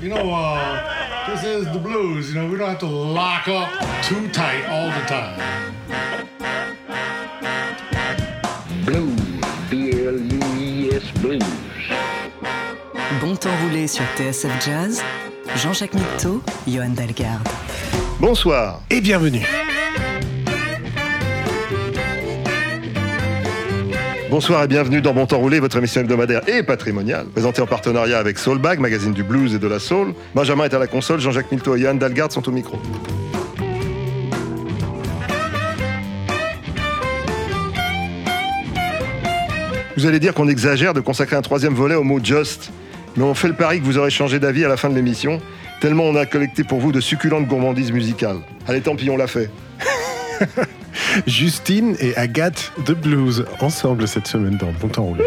You know, uh, this is the blues. You know, we don't have to lock up too tight all the time. Blues, B-L-U-I-S Blues. Bon temps roulé sur TSF Jazz, Jean-Jacques Mitteau, Johan Dalgarde. Bonsoir. et bienvenue. Bonsoir et bienvenue dans Bon Temps Roulé, votre émission hebdomadaire et patrimoniale, présentée en partenariat avec Soulbag, magazine du blues et de la soul. Benjamin est à la console, Jean-Jacques Milto et Johan Dalgarde sont au micro. Vous allez dire qu'on exagère de consacrer un troisième volet au mot just, mais on fait le pari que vous aurez changé d'avis à la fin de l'émission, tellement on a collecté pour vous de succulentes gourmandises musicales. Allez, tant pis, on l'a fait. Justine et Agathe de Blues ensemble cette semaine dans Bon Temps Roulé.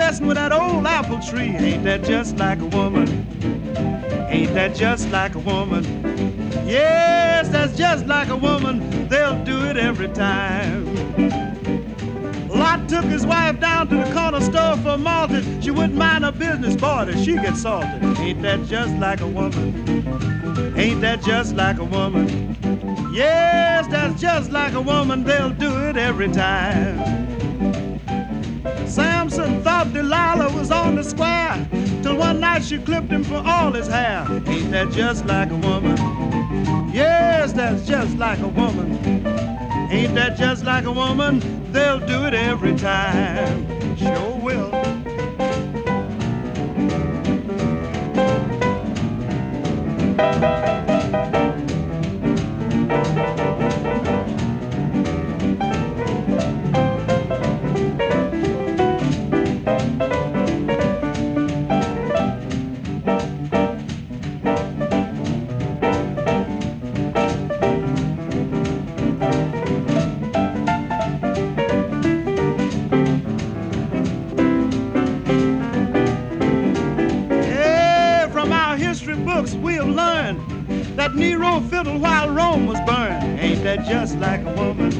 Messing with that old apple tree. Ain't that just like a woman? Ain't that just like a woman? Yes, that's just like a woman. They'll do it every time. Lot took his wife down to the corner store for malted. She wouldn't mind her business, boy, that she get salted. Ain't that just like a woman? Ain't that just like a woman? Yes, that's just like a woman, they'll do it every time. Samson thought Delilah was on the square till one night she clipped him for all his hair. Ain't that just like a woman? Yes, that's just like a woman. Ain't that just like a woman? They'll do it every time. Sure will. Yeah, that just like a woman?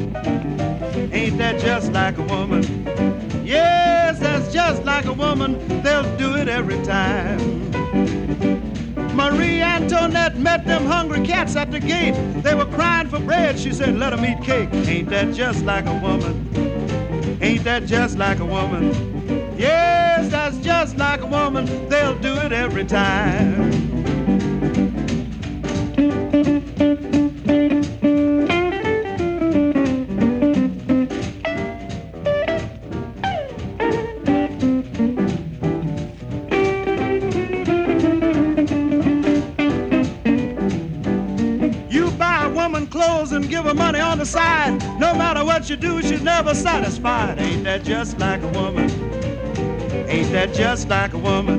Ain't that just like a woman? Yes, that's just like a woman. They'll do it every time. Marie Antoinette met them hungry cats at the gate. They were crying for bread. She said, let 'em eat cake. Ain't that just like a woman? Ain't that just like a woman? Yes, that's just like a woman. They'll do it every time. Give her money on the side. No matter what you do, she's never satisfied. Ain't that just like a woman? Ain't that just like a woman?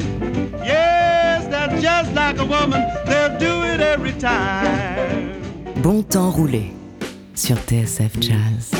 Yes, that's just like a woman. They'll do it every time. Bon temps roulé sur TSF Jazz.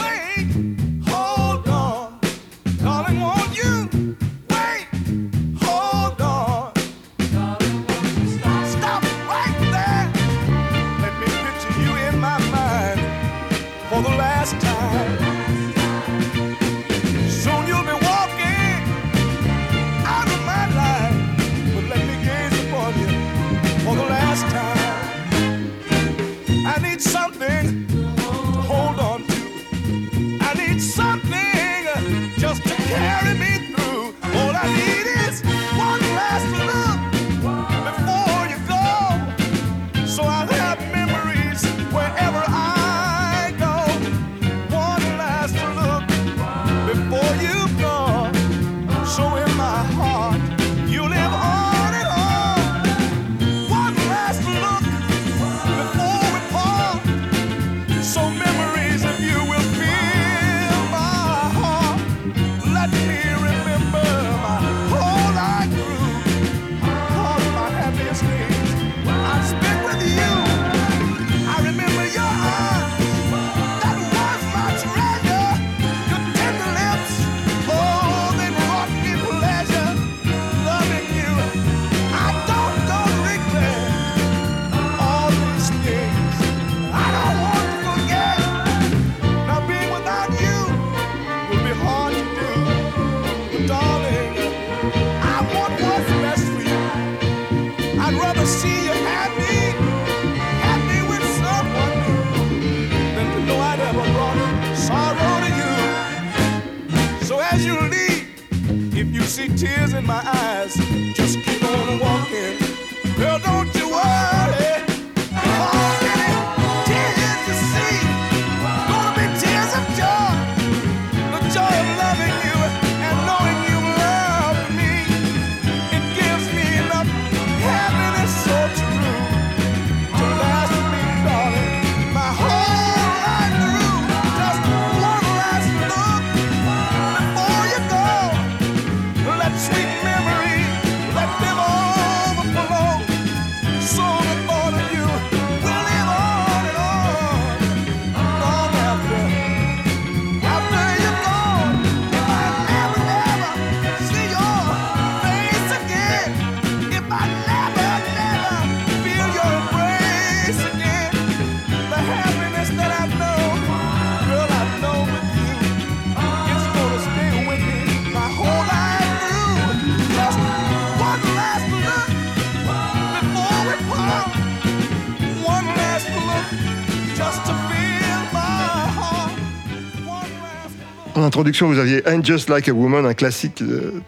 En introduction, vous aviez And Just Like a Woman, un classique euh,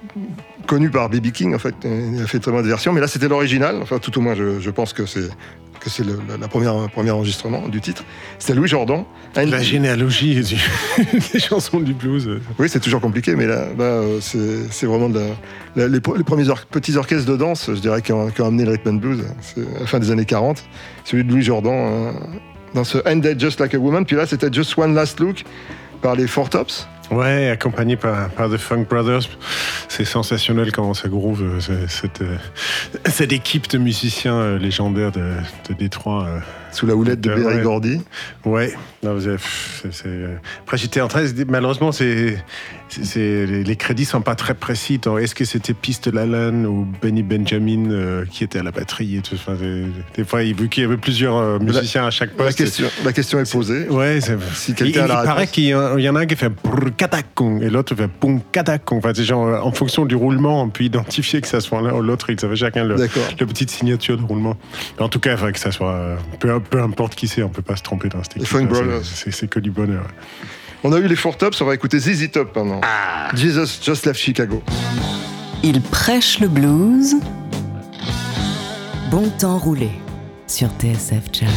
connu par B.B. King, en fait. Il a fait très bonne version, mais là, c'était l'original. Enfin, tout au moins, je, je pense que c'est que c'est le la, la première premier enregistrement du titre. C'était Louis Jordan. And- La généalogie du- des chansons du blues. Oui, c'est toujours compliqué, mais là, là, euh, c'est c'est vraiment de la- la- les, premiers or- petits orchestres de danse, je dirais, qui ont, qui ont amené le rhythm and blues. C'est à la fin des années 40. Celui de Louis Jordan euh, dans ce Ended Just Like a Woman. Puis là, c'était Just One Last Look par les Four Tops. Ouais, accompagné par, The Funk Brothers. C'est sensationnel comment ça groove, euh, euh, cette équipe de musiciens euh, légendaires de, de Détroit. Euh. Sous la houlette de Ouais. Berry Gordy. Ouais, non, euh, après j'étais en train de se dire, malheureusement, c'est, les, crédits sont pas très précis. Est-ce que c'était Piste Lalanne ou Benny Benjamin euh, qui était à la batterie et tout enfin, c'est- Des fois, il- vu qu'il y avait plusieurs euh, musiciens à chaque La poste. question, la question est posée. Ouais, c'est Si il, paraît qu'il y, en- a un qui fait brrr katakong et l'autre fait pum katakong. Enfin, c'est genre, euh, en fonction du roulement, on peut identifier que ça soit l'un ou l'autre. Ils avaient chacun le, petite signature de roulement. En tout cas, il faudrait que ça soit. euh, Peu, peu importe qui c'est, on peut pas se tromper dans cette équipe. Funk Brothers. C'est c'est que du bonheur. On a eu les Four Tops, on va écouter ZZ Top maintenant. Jesus Just Left Chicago. Il prêche le blues. Bon temps roulé sur TSF Jazz.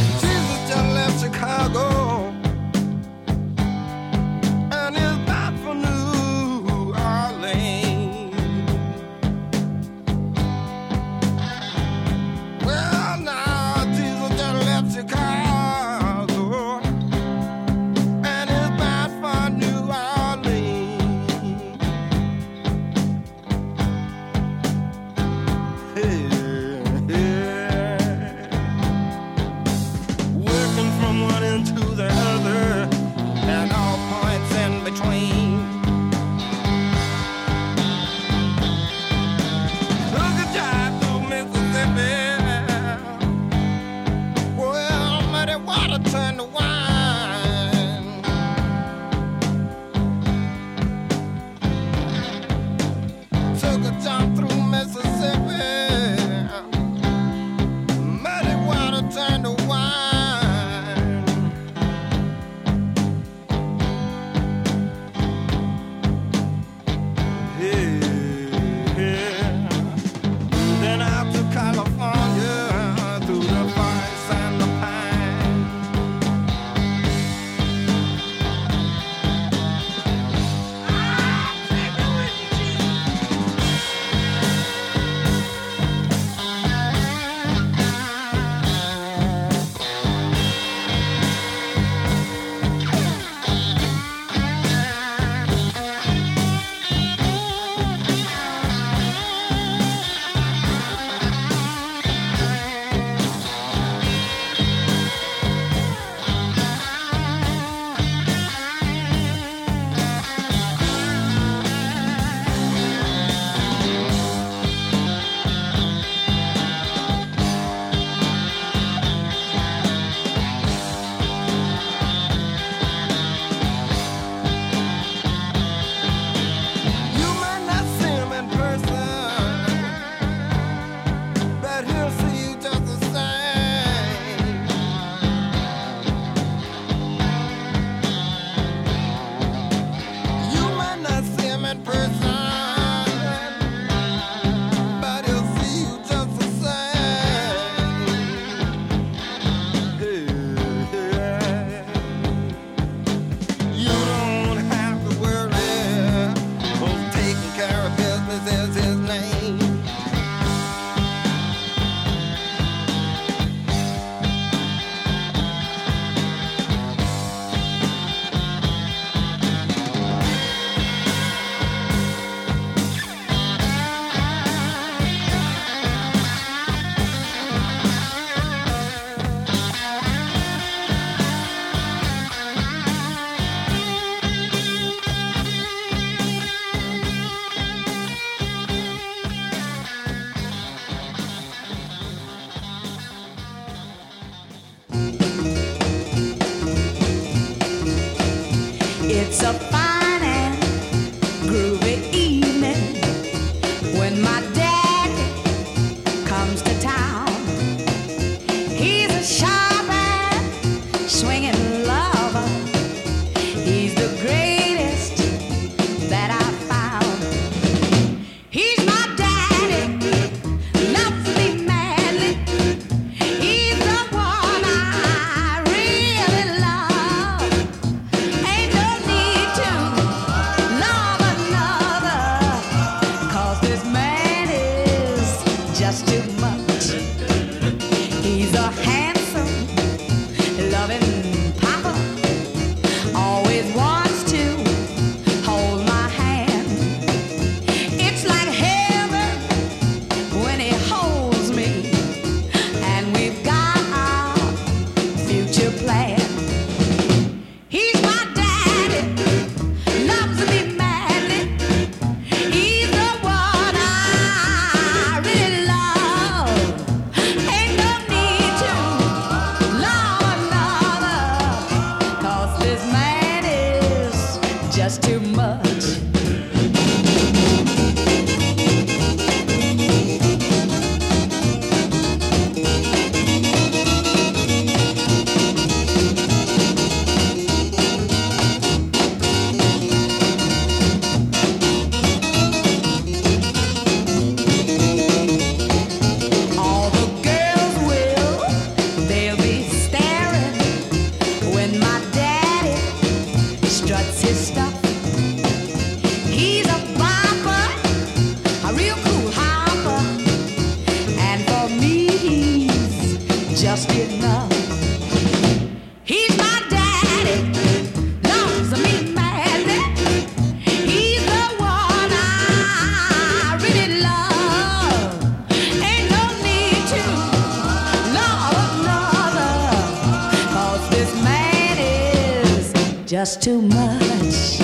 Just too much,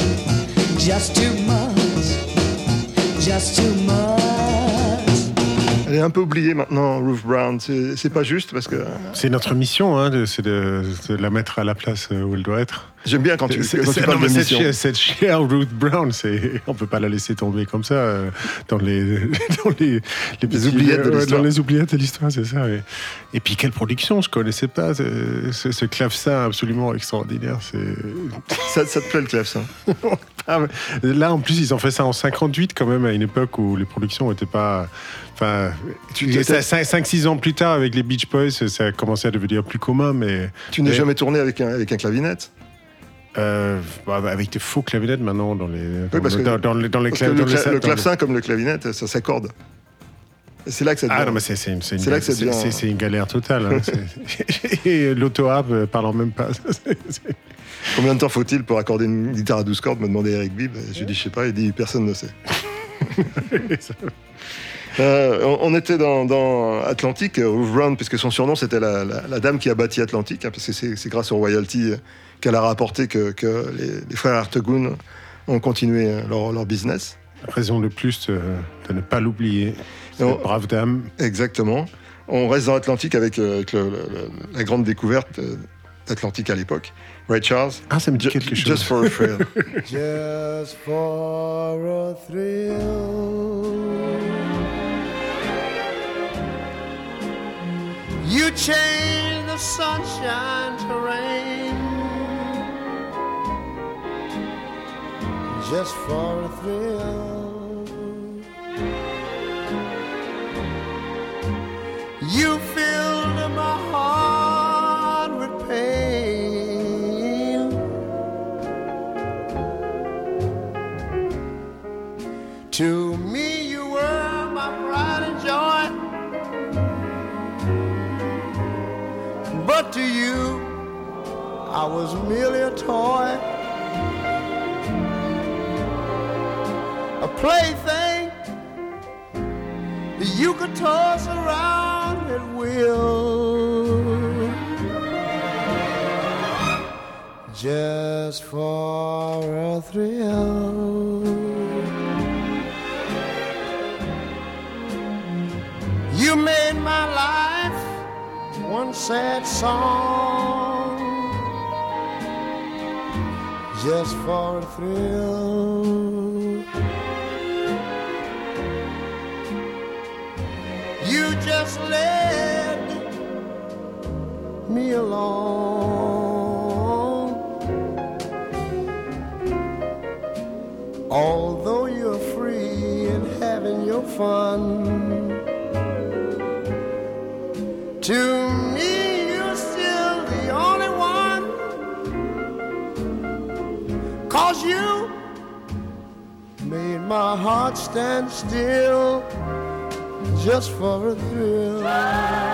just too much, just too much. Elle est un peu oubliée maintenant, Ruth Brown. C'est pas juste parce que C'est notre mission, hein, de- c'est de, de la mettre à la place euh, où elle doit être. J'aime bien quand tu, quand tu parles non, cette, chère- cette chère Ruth Brown, c'est, on peut pas la laisser tomber comme ça euh, dans les, dans les, les, oubliettes de l'histoire. Dans les oubliettes de l'histoire, c'est ça. Et puis quelle production, je connaissais pas ce, clavecin absolument extraordinaire. C'est Ça, ça te plaît le clavecin? Ah, là, en plus, ils ont fait ça en 58 quand même, à une époque où les productions n'étaient pas. Enfin, Tu- 5-6 ans plus tard, avec les Beach Boys, ça a commencé à devenir plus commun, mais. Tu n'es mais- jamais tourné avec un, avec un clavinette Euh, bah, avec des faux clavinettes maintenant dans les dans, parce que- dans, dans les dans les Parce que clav- le, cla- le clavecin, comme le clavinette, ça s'accorde. C'est là que ça devient. Ah non mais c'est une, devient- une galère totale. hein. Et l'auto-harp, euh, parlant même pas. Combien de temps faut-il pour accorder une guitare à 12 cordes me demandait Eric Bibb. Je lui dis, je sais pas, il dit, personne ne sait. Euh, on, était dans, dans Atlantic, euh, Ruth Brown, puisque son surnom c'était la, la- la dame qui a bâti Atlantic, hein, parce que c'est grâce aux royalties qu'elle a rapporté que, que les, les frères Artegun ont continué euh, leur, leur business. Raison de plus euh, de ne pas l'oublier. Cette brave dame. Exactement. On reste dans Atlantic avec, euh, avec le- le- le- la grande découverte d'Atlantic à l'époque. Ray Charles? Ah, ça me dit quelque chose. Just for a thrill. just for a thrill. You change the sunshine to rain. Just for a thrill. You filled my heart with pain. To me, you were my pride and joy. But to you, I was merely a toy. Plaything you could toss around at will. Just for a thrill. You made my life one sad song just for a thrill. Just led me along. Although you're free and having your fun, to me you're still the only one. Cause you made my heart stand still just for a thrill.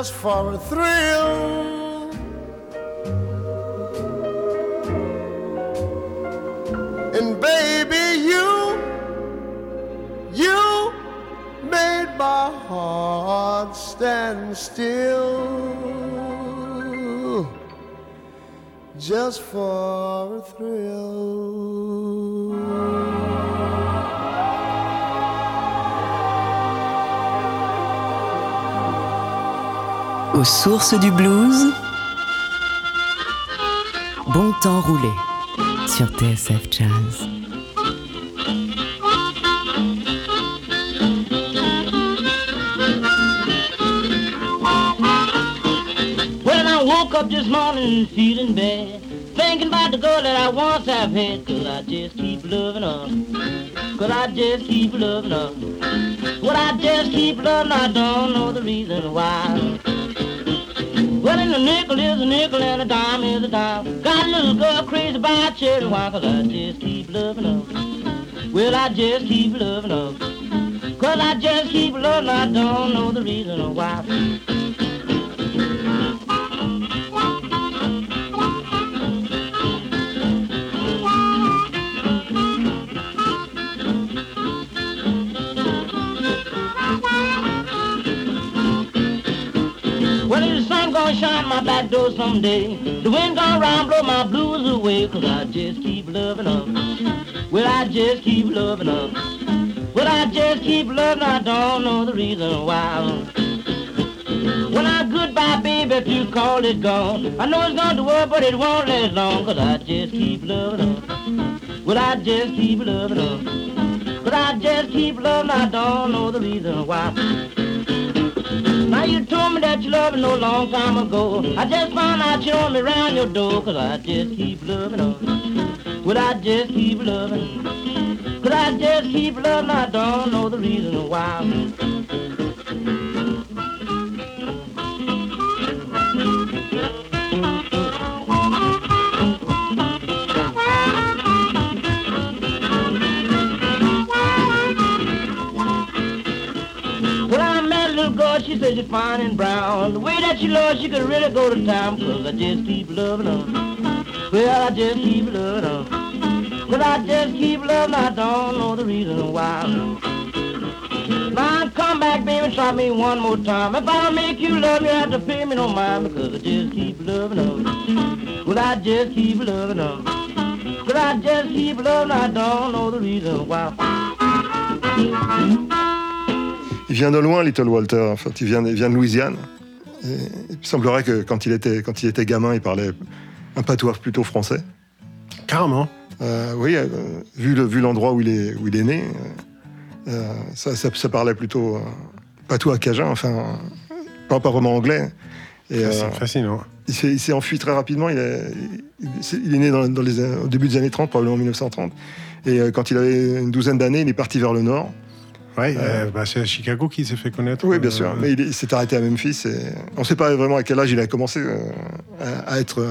Just for a thrill. And baby, you you made my heart stand still just for Aux sources du blues, bon temps roulé sur TSF Jazz. When I woke up this morning feeling bad, thinking about the girl that I once have had, cause I just keep loving her. Cause I just keep loving her. Well, I just keep loving her, I don't know the reason why. Well, and a nickel is a nickel and a dime is a dime. Got a little girl crazy about cherry wine, cause I just keep loving her. Well, I just keep loving her. Cause I just keep loving her, I don't know the reason why. Gonna shine my back door someday. The wind gonna round blow my blues away. Cause I just keep loving her. Well, I just keep loving her. Well, I just keep loving her. I don't know the reason why. When I goodbye, baby, if you call it gone. I know it's gonna work, but it won't last long. Cause I just keep loving her. Well, I just keep loving her. But I just keep loving her. I don't know the reason why. Now you told me that you loved me no long time ago. I just found out you want me round your door, cause I just keep loving her. Well, I just keep loving. Cause I just keep loving, I don't know the reason why. Said she's fine and brown. The way that she loves, she could really go to town, cause I just keep loving her. Well, I just keep loving her. But I just keep loving her, I don't know the reason why. Now come back, baby, try me one more time. If I make you love me, you have to pay me no mind, because I just keep loving her. Well, I just keep loving her. But I just keep loving her, I don't know the reason why. Il vient de loin, Little Walter. En fait, il vient, il vient de Louisiane. Et il semblerait que quand il était, quand il était gamin, il parlait un patois plutôt français. Carrément. Euh, oui, euh, vu le- vu l'endroit où il est, où il est né, euh, ça, ça- ça parlait plutôt patois cajun, enfin, pas, pas vraiment anglais. Euh, Fascinant. il s'est, enfui très rapidement. Il, a- il- est né dans, dans les, au début des années 30, probablement en 1930. Et quand il avait une douzaine d'années, il est parti vers le nord. Ouais, euh, bah, c'est à Chicago qu'il s'est fait connaître. Oui, bien euh, sûr. Mais il, est- il s'est arrêté à Memphis. Et on ne sait pas vraiment à quel âge il a commencé euh, à, à être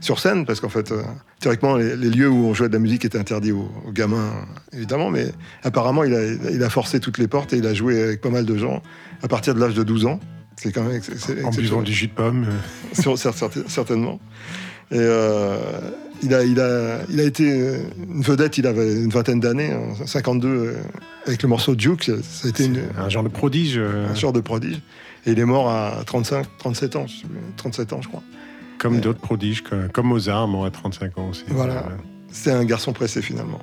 sur scène, parce qu'en fait, théoriquement, les, les lieux où on jouait de la musique étaient interdits aux, aux gamins, évidemment. Mais apparemment, il a, il a forcé toutes les portes et il a joué avec pas mal de gens à partir de l'âge de 12 ans. C'est quand même ex- En buvant du jus de pomme. certainement. Et euh, il, a, il, a, il a été euh, une vedette, il avait une vingtaine d'années, en 52, euh, avec le morceau Duke. Ça a été une, Un genre de prodige. euh, un genre de prodige. Et il est mort à 35, 37 ans, je sais plus, 37 ans, je crois. Comme d'autres prodiges, comme Mozart, mort à 35 ans aussi. Voilà. C'était un garçon pressé, finalement.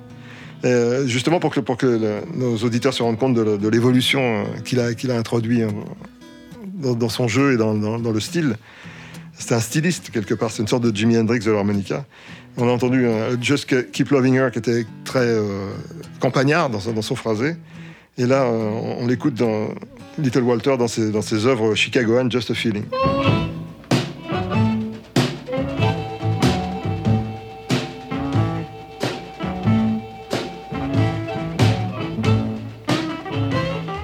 Et, justement, pour que, pour que le- nos auditeurs se rendent compte de, l'évolution qu'il a, qu'il a introduit euh, dans, dans son jeu et dans, dans- dans le style, c'était un styliste, quelque part. C'est une sorte de Jimi Hendrix de l'harmonica. On a entendu euh, Just Keep Loving Her, qui était très euh, campagnard dans, son- dans son phrasé. Et là, euh, on, on l'écoute dans Little Walter dans ses, dans ses œuvres chicagoanes, Just a Feeling.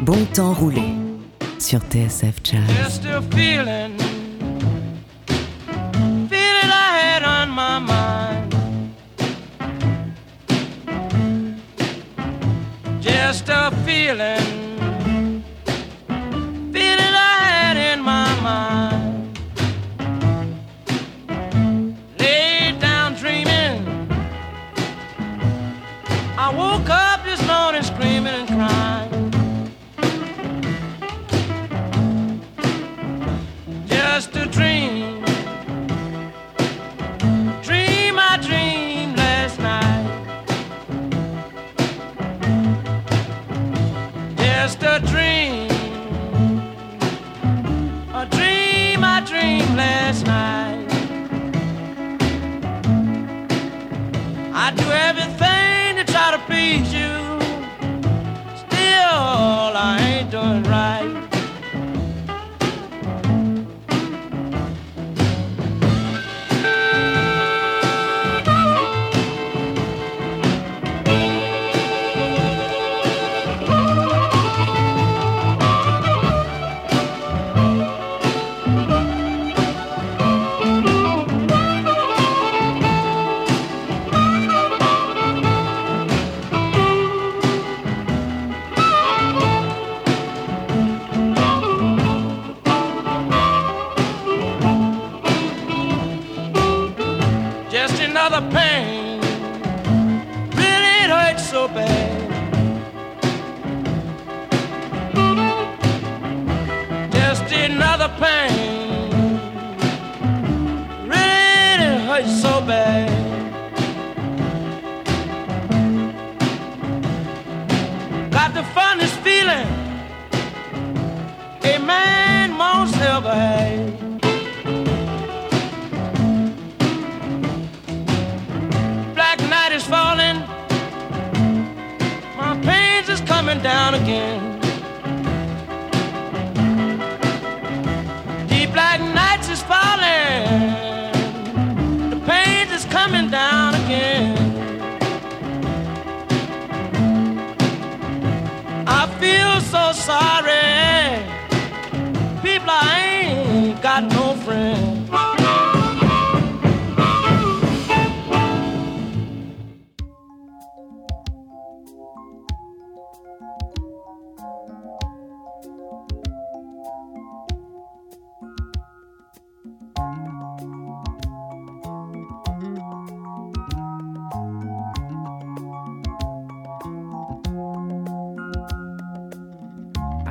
Bon temps roulé sur TSF Jazz. Just a feeling Just a feeling,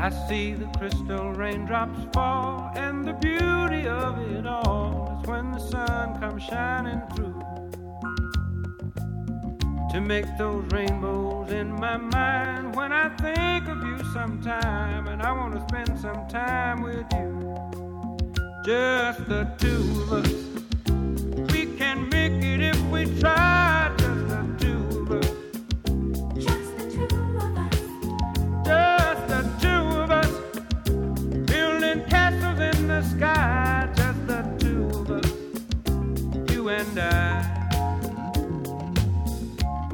I see the crystal raindrops fall, and the beauty of it all is when the sun comes shining through. To make those rainbows in my mind when I think of you sometime, and I want to spend some time with you. Just the two of us. We can make it if we try,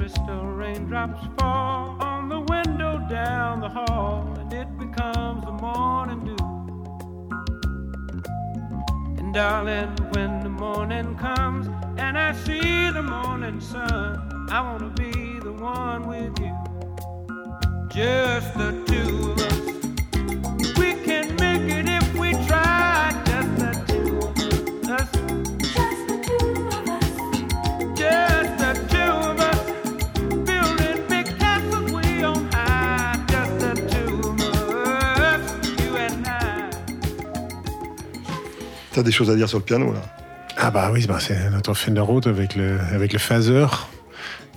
Crystal raindrops fall on the window down the hall, and it becomes the morning dew. And darling, when the morning comes and I see the morning sun, I wanna be the one with you. Just the T'as des choses à dire sur le piano là Ah bah oui, bah c'est notre Fender Rhodes avec le, avec le phaser,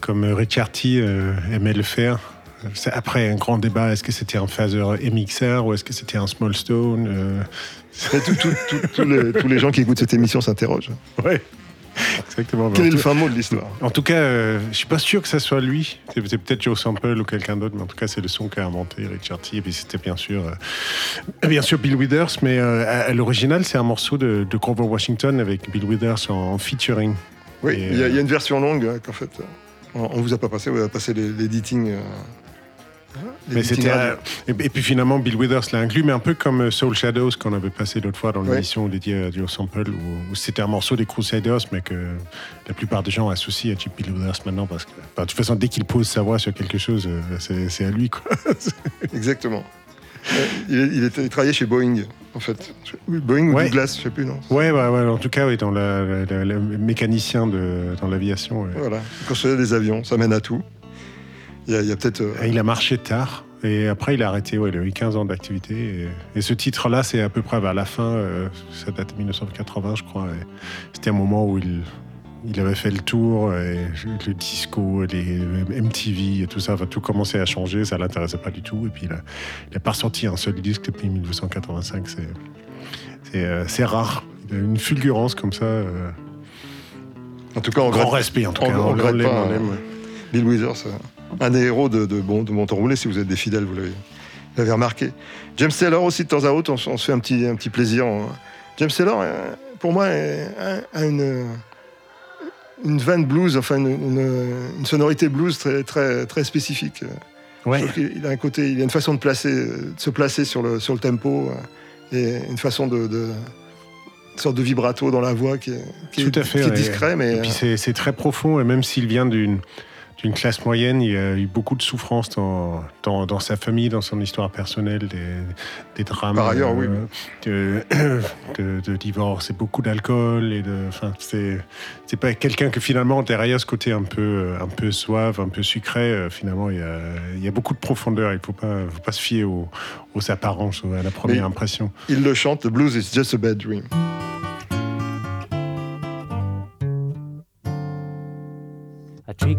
comme Richard T euh, aimait le faire. C'est après un grand débat, est-ce que c'était un phaser MXR ou est-ce que c'était un Small Stone euh, Et tout- tout- tout- tous les, tous les gens qui écoutent cette émission s'interrogent. Ouais, exactement. Quel est le fin mot de l'histoire? En tout cas, euh, je suis pas sûr que ça soit lui. C'est peut-être Joe Sample ou quelqu'un d'autre, mais en tout cas, c'est le son qu'a inventé Richard T. Et puis c'était bien sûr, euh, bien sûr Bill Withers, mais euh, à, l'original, c'est un morceau de, de Grover Washington avec Bill Withers en, en featuring. Oui, il y, a- euh, il y a une version longue hein, qu'en fait, on, on vous a pas passé, vous avez passé l'editing. Mais c'était euh, et, puis finalement Bill Withers l'a inclus, mais un peu comme euh, Soul Shadows qu'on avait passé l'autre fois dans Ouais. l'émission dédiée à Joe Sample, où, où c'était un morceau des Crusaders, mais que la plupart des gens associent à Chip Bill Withers maintenant parce que enfin, de toute façon dès qu'il pose sa voix sur quelque chose, euh, c'est à lui quoi. Exactement. Euh, il, est- il était- il travaillait chez Boeing, en fait. Boeing ou Ouais. Douglas, je sais plus, non Ouais, ouais, ouais, en tout cas, oui, dans le mécanicien de, dans l'aviation. ouais. Voilà, il construisait des avions, ça mène à tout. Il y a, il y a peut-être. euh, Il a marché tard. Et après, il a arrêté, ouais, il a eu 15 ans d'activité. Et, et ce titre-là, c'est à peu près vers la fin, euh, ça date de 1980, je crois. C'était un moment où il, il avait fait le tour, et le disco, les MTV et tout ça, enfin, tout commençait à changer, ça l'intéressait pas du tout. Et puis, il a, il a pas sorti un seul disque depuis 1985. C'est, c'est, euh, c'est rare. Il a une fulgurance comme ça. euh, en tout cas, on grand respect, en tout on- cas. on On on l'aime, hein. Bill Withers, euh, un des héros de, de, bon, de si vous êtes des fidèles, vous l'avez, remarqué. James Taylor aussi, de temps à autre, on, se- on se fait un petit, un petit plaisir. James Taylor, euh, pour moi, a, une, une veine blues, enfin une, une- une sonorité blues très, très, très spécifique. Ouais. Il a un côté, il a une façon de, placer, de se placer sur le, sur le tempo euh, et une façon de, de une sorte de vibrato dans la voix qui est, qui Tout à fait. qui est ouais. discret, mais Et puis euh, c'est c'est très profond, et même s'il vient d'une d'une classe moyenne, il y a eu beaucoup de souffrances dans, dans, dans sa famille, dans son histoire personnelle, des, des drames Par ailleurs, oui, de, de, de divorce, et beaucoup d'alcool, et de, enfin, c'est c'est pas quelqu'un que finalement derrière ce côté un peu un peu suave, un peu sucré, euh, finalement il y a, il y a beaucoup de profondeur. Il faut pas faut pas se fier aux, aux apparences, à la première Mais- impression. il le chante. The blues is just a bad dream.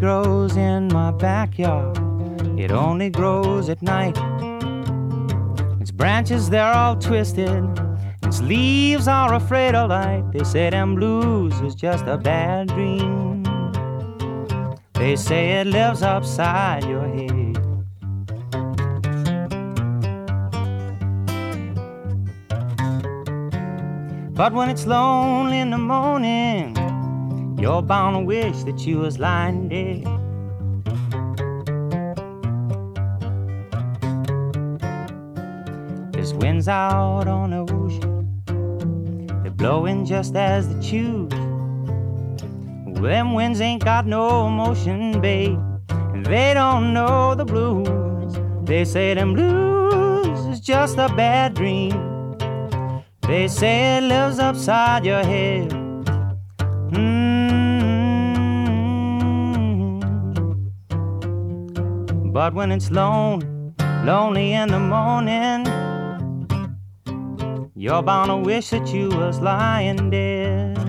Grows in my backyard. It only grows at night. Its branches, they're all twisted. Its leaves are afraid of light. They say them blues is just a bad dream. They say it lives upside your head. But when it's lonely in the morning, you're bound to wish that you was lying dead. There's winds out on the ocean. They're blowing just as they choose. Them winds ain't got no emotion, babe. And they don't know the blues. They say them blues is just a bad dream. They say it lives upside your head. But when it's lone, lonely in the morning, you're bound to wish that you was lying dead.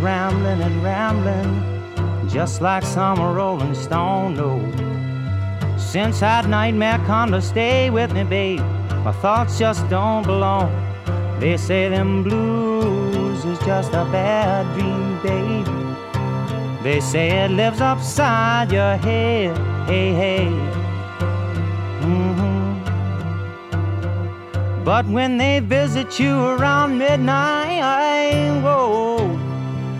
Rambling and rambling, just like some rolling stone. No, since that nightmare come to stay with me, babe, my thoughts just don't belong. They say them blues is just a bad dream, baby. They say it lives upside your head, hey, hey. Mhm. But when they visit you around midnight,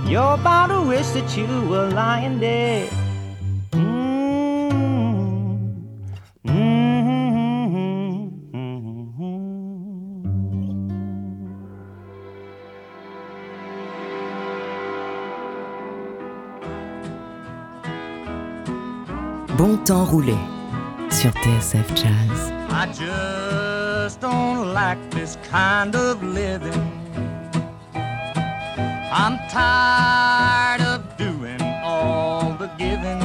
you're about to wish that you were lying dead. Mm. Bon temps roulé sur TSF Jazz. I just don't like this kind of living. I'm tired of doing all the giving.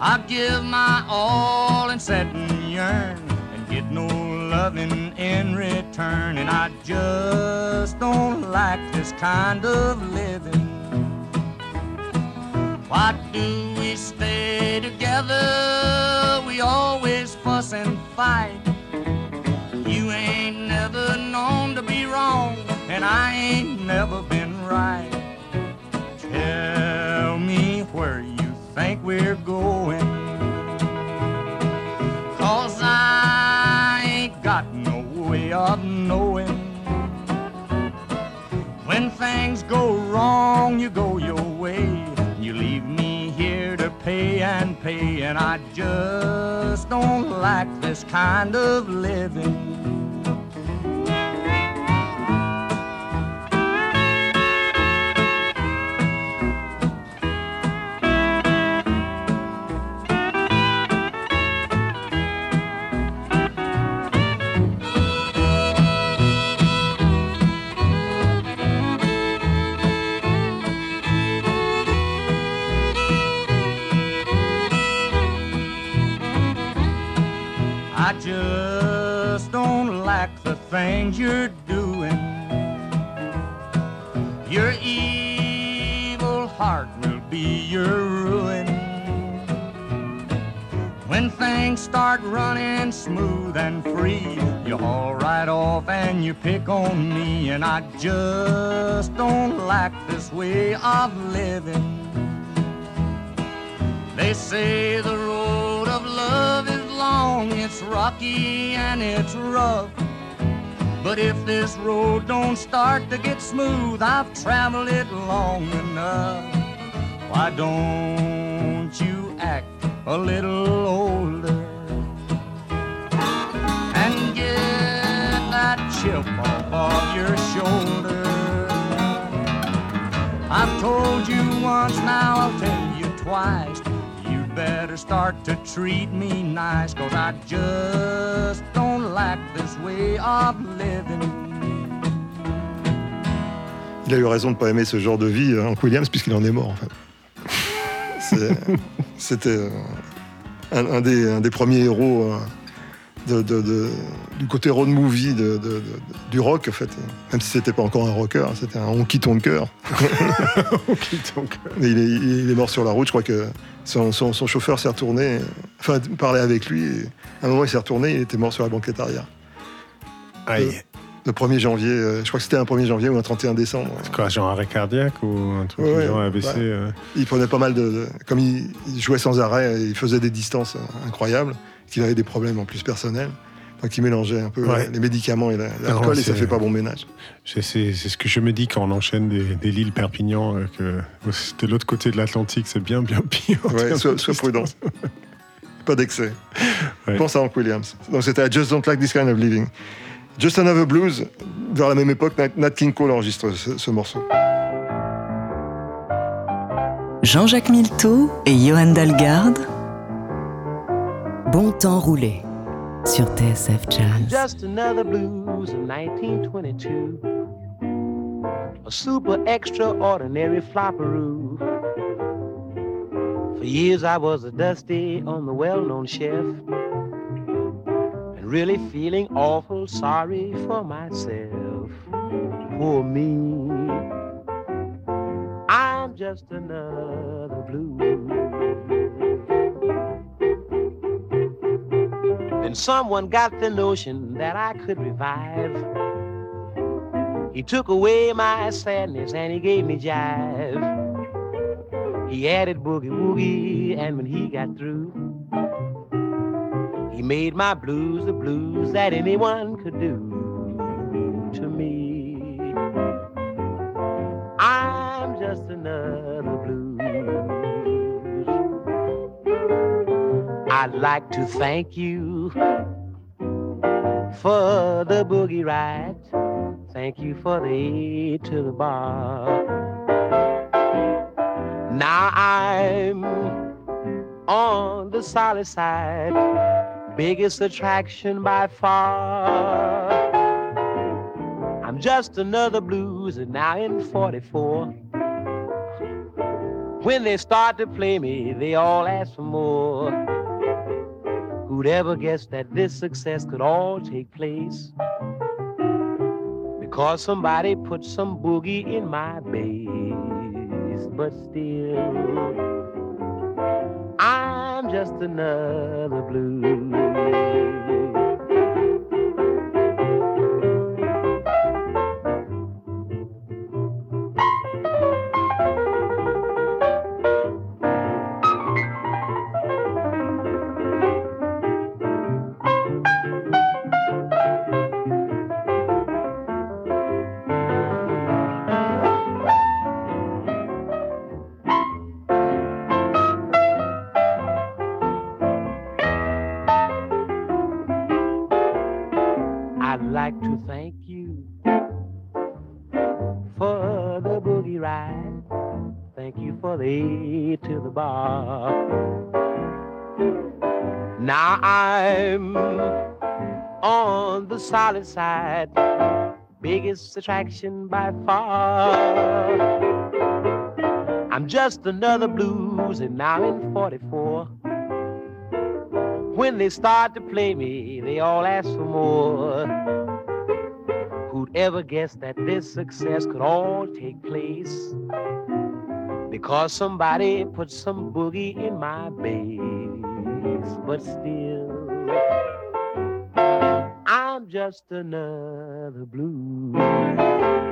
I give my all and set and yearn and get no loving in return. And I just don't like this kind of living. Why do we stay together? We always fuss and fight. Never been right. Tell me where you think we're going. Cause I ain't got no way of knowing. When things go wrong, you go your way. You leave me here to pay and pay, and I just don't like this kind of living. Things you're doing. Your evil heart will be your ruin. When things start running smooth and free, you haul right off and you pick on me. And I just don't like this way of living. They say the road of love is long, it's rocky and it's rough. But if this road don't start to get smooth, I've traveled it long enough. Why don't you act a little older and get that chip off of your shoulder? I've told you once, now I'll tell you twice. You better start to treat me nice, cause I just like this way of living. Il a eu raison de ne pas aimer ce genre de vie, hein, Hank Williams, puisqu'il en est mort, en fait. C'était. euh, un, un des, un des premiers héros euh, de, de- de- du côté road movie de, de- de- du rock, en fait. Même si c'était pas encore un rocker, c'était un honky tonker. Mais il est, il est mort sur la route, je crois que son, son- son chauffeur s'est retourné, enfin, parlait avec lui, et à un moment il s'est retourné, il était mort sur la banquette arrière. Aïe. Le, le 1er janvier, euh, je crois que c'était un 1er janvier ou un 31 décembre. C'est quoi, genre arrêt cardiaque ou un truc Ouais, genre ouais. euh, Il prenait pas mal de. de- comme il, il jouait sans arrêt, il faisait des distances euh, incroyables, qu'il avait des problèmes en plus personnels. Il mélangeait un peu Ouais. les médicaments et la- Non, l'alcool et ça fait pas bon ménage. C'est ce que je me dis quand on enchaîne des, des Lille Perpignan, euh, que de l'autre côté de l'Atlantique, c'est bien, bien pire. Ouais, sois, prudent. pas d'excès. Ouais. Pense à Hank Williams. Donc c'était à Just Don't Like This Kind of Living. Just Another Blues, vers la même époque, Nat, Nat King Cole enregistre ce, ce morceau. Jean-Jacques Milteau et Johan Dalgarde. Bon temps roulé sur TSF Jazz. Just another blues of 1922. A super extraordinary flopperoo. For years I was a dusty on the well-known chef. And really feeling awful sorry for myself. Poor me. I'm just another blues. Then someone got the notion that I could revive. He took away my sadness and he gave me jive. He added boogie woogie, and when he got through, he made my blues the blues that anyone could do to me. Like to thank you for the boogie ride. Thank you for the aid to the bar. Now I'm on the solid side, biggest attraction by far. I'm just another blues and now in 44. When they start to play me, they all ask for more. Who'd ever guess that this success could all take place? Because somebody put some boogie in my bass. But still, I'm just another blues. Solid side, biggest attraction by far. I'm just another blues, and now in 44. When they start to play me, they all ask for more. Who'd ever guess that this success could all take place? Because somebody put some boogie in my bass. But still, I'm just another blues.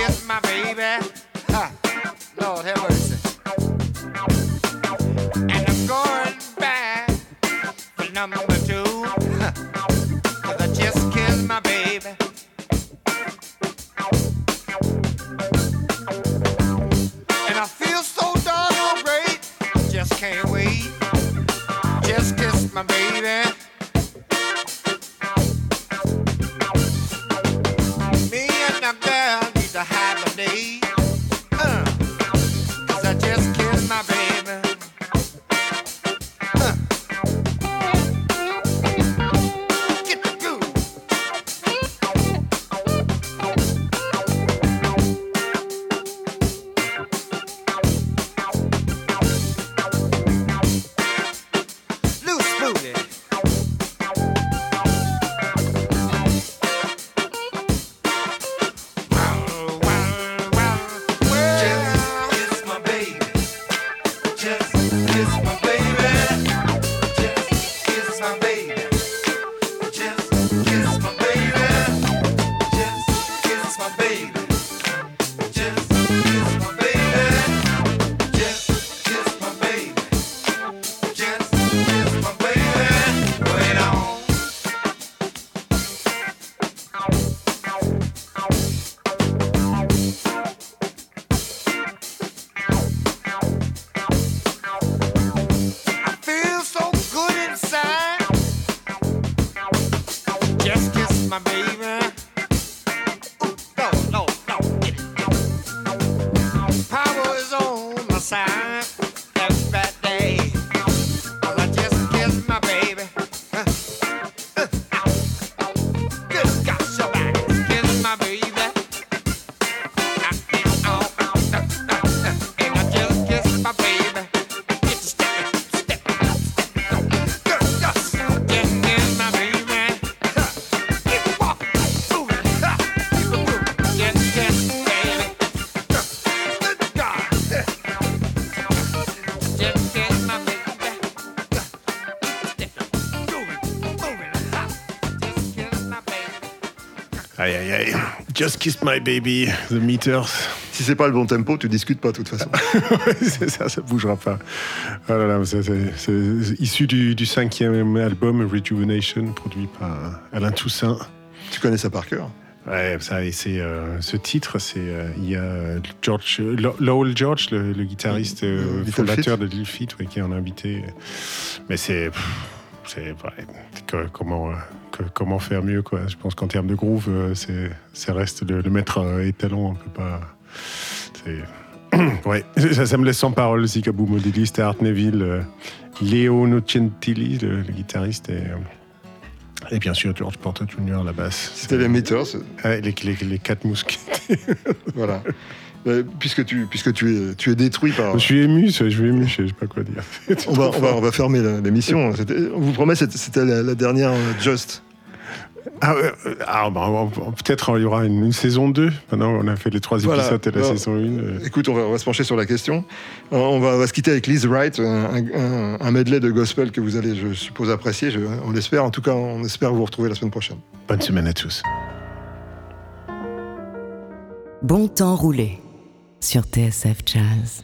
kiss my baby. Ha! Lord, help. Kiss My Baby, The Meters. Si c'est pas le bon tempo, tu discutes pas de toute façon. c'est ça, ça bougera pas. Oh là là, c'est, c'est- c'est issu du, du cinquième album Rejuvenation, produit par Alain Toussaint. tu connais ça par cœur? Ouais, ça, et c'est, euh, ce titre, c'est, euh, il y a George, Lo- Lowell George, le, le guitariste euh, Little fondateur de Little Feat, ouais, qui est en invité. Mais c'est, pff, c'est ouais, comment, comment faire mieux, quoi. Je pense qu'en termes de groove, euh, c'est, ça reste le, le maître euh, étalon, on peut pas. C'est, ouais, ça, ça me laisse sans parole. Zigaboo modéliste, Art Neville, euh, Leo Nocentili, le, le guitariste, et, euh, et bien sûr George Porter Jr. à la basse. C'était les Meters. Ouais, les, les, les quatre mousquetaires. voilà. Euh, puisque tu, puisque tu, es, tu es détruit par. Je suis ému, je suis ému, je sais pas quoi dire. On va, on va, on va fermer l'émission. C'était- On vous promet, c'était c'était la, la dernière euh, Just. Ah, ouais, euh, ah, bah, peut-être il y aura une, une saison 2. Maintenant, on a fait les trois Voilà. épisodes de la Alors, saison 1. Écoute, on va, on va se pencher sur la question. Euh, On va, on va se quitter avec Liz Wright, un, un- un medley de gospel que vous allez, je suppose, apprécier. Je- on l'espère. En tout cas, on espère vous retrouver la semaine prochaine. Bonne semaine à tous. Bon temps roulé sur TSF Jazz.